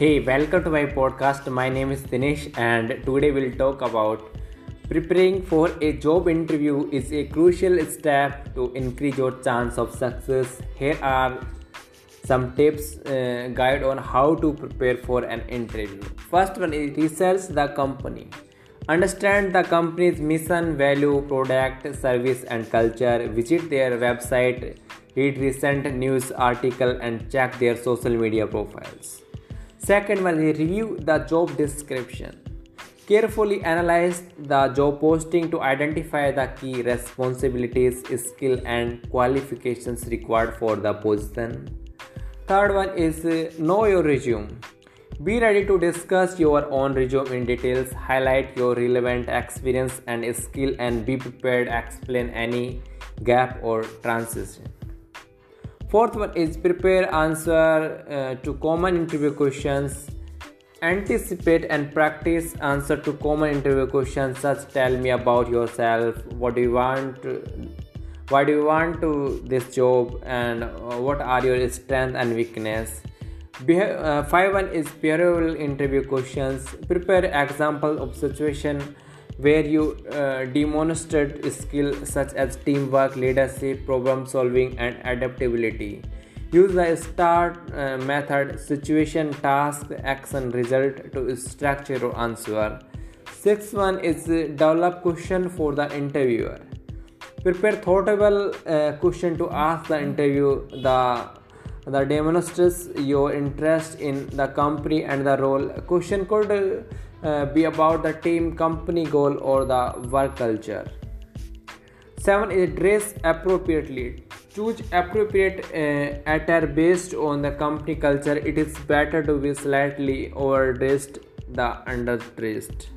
Hey, welcome to my podcast. My name is Dinesh, and today we'll talk about preparing for a job interview is a crucial step to increase your chance of success. Here are some tips uh, guide on how to prepare for an interview. First one is research the company. Understand the company's mission, value, product, service, and culture. Visit their website, read recent news article, and check their social media profiles. Second one is review the job description. Carefully analyze the job posting to identify the key responsibilities, skill, and qualifications required for the position. Third one is know your resume. Be ready to discuss your own resume in details, highlight your relevant experience and skill, and be prepared to explain any gap or transition. Fourth one is prepare answer uh, to common interview questions. Anticipate and practice answer to common interview questions such tell me about yourself, what do you want, why do you want to this job, and uh, what are your strengths and weakness. Beha- uh, five one is behavioral interview questions. Prepare example of situation where you uh, demonstrate skills such as teamwork, leadership, problem solving, and adaptability. Use the STAR uh, method situation, task, action, result to structure your answer. Sixth one is develop question for the interviewer. Prepare thoughtful uh, question to ask the interview the that demonstrates your interest in the company and the role. Question could uh, be about the team, company goal, or the work culture. 7 is dress appropriately. Choose appropriate uh, attire based on the company culture. It is better to be slightly overdressed than underdressed.